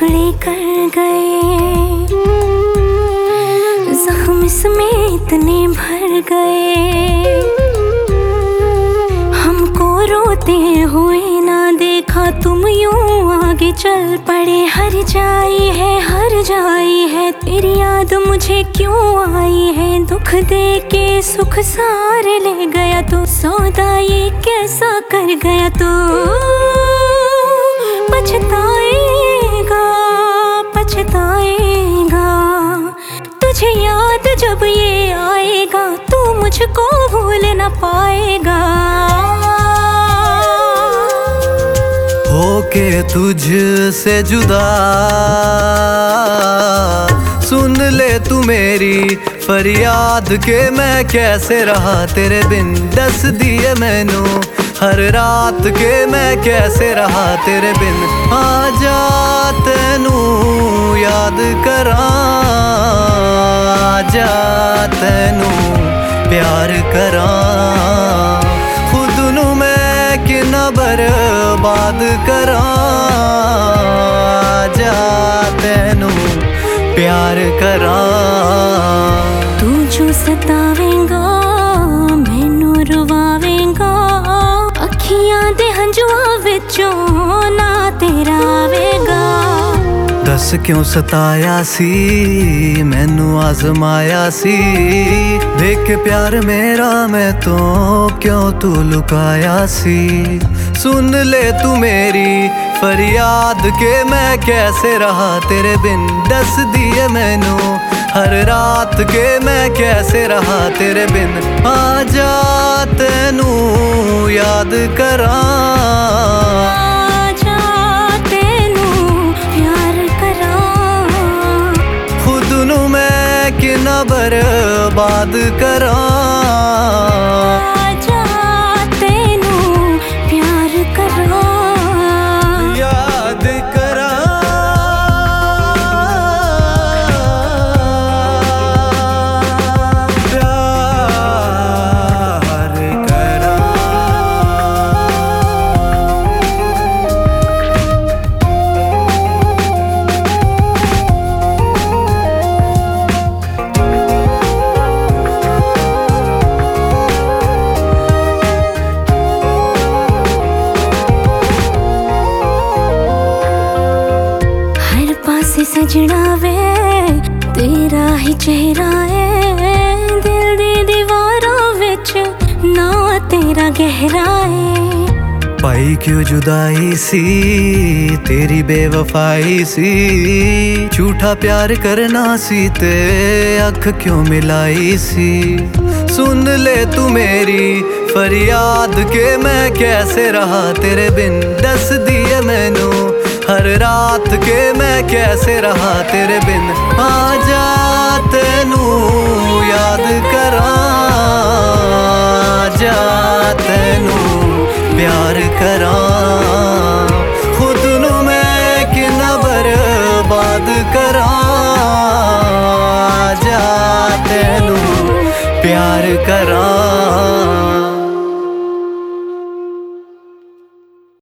टुकड़े कर गए। जख्म इसमें इतने भर गए। हमको रोते हुए ना देखा, तुम यूँ आगे चल पड़े। हर जाई है, हर जाई है, तेरी याद मुझे क्यों आई है? दुख दे के सुख सार ले गया तू तो सौदा ये कैसा कर गया तू तो? आएगा तू मुझको भूल न पाएगा। होके तुझ से जुदा, सुन ले तू मेरी फरियाद के मैं कैसे रहा, तेरे बिन दस दिए मैनू। हर रात के मैं कैसे रहा तेरे बिन? आ जा तेनू याद करा। आ जा तेनू प्यार करा। खुद नू मैं कि न बर्बाद करा। जा तेनू प्यार करा। तू जो सतावेंगा तेरा दस क्यों सताया सी? मैनू आजमाया सी। देख प्यार मेरा, मैं तो क्यों तू लुकाया सी? सुन ले तू मेरी फरियाद के मैं कैसे रहा तेरे बिन? दस दिए मैनू हर रात के मैं कैसे रहा तेरे बिन? आ जा तेनू याद करा। बर्बाद करा। ਸਜਣਾ ਵੇ ਤੇਰਾ ਹੀ ਚਿਹਰਾ ਏ। ਦਿਲ ਦੀ ਦੀਵਾਰਾਂ ਵਿੱਚ ਨਾ ਤੇਰਾ ਗਹਿਰਾ ਏ। ਪਾਈ ਕਿਉਂ ਜੁਦਾਈ ਸੀ? ਤੇਰੀ ਬੇਵਫਾਈ ਸੀ। ਝੂਠਾ ਪਿਆਰ ਕਰਨਾ ਸੀ ਤੇ ਅੱਖ ਕਿਉਂ ਮਿਲਾਈ ਸੀ? ਸੁਣ ਲੈ ਤੂੰ ਮੇਰੀ ਫਰਿਆਦ ਕੇ ਮੈਂ ਕੈਸੇ ਰਹਾ? ਤੇਰੇ ਬਿਨ ਦੱਸਦੀ ਏ ਮੈਨੂੰ हर रात के मैं कैसे रहा तेरे बिन? आ जा तेनू याद करा। जा तेनू प्यार करा। खुद नु मैं कि नबर बात करा। जा तेनू प्यार करा।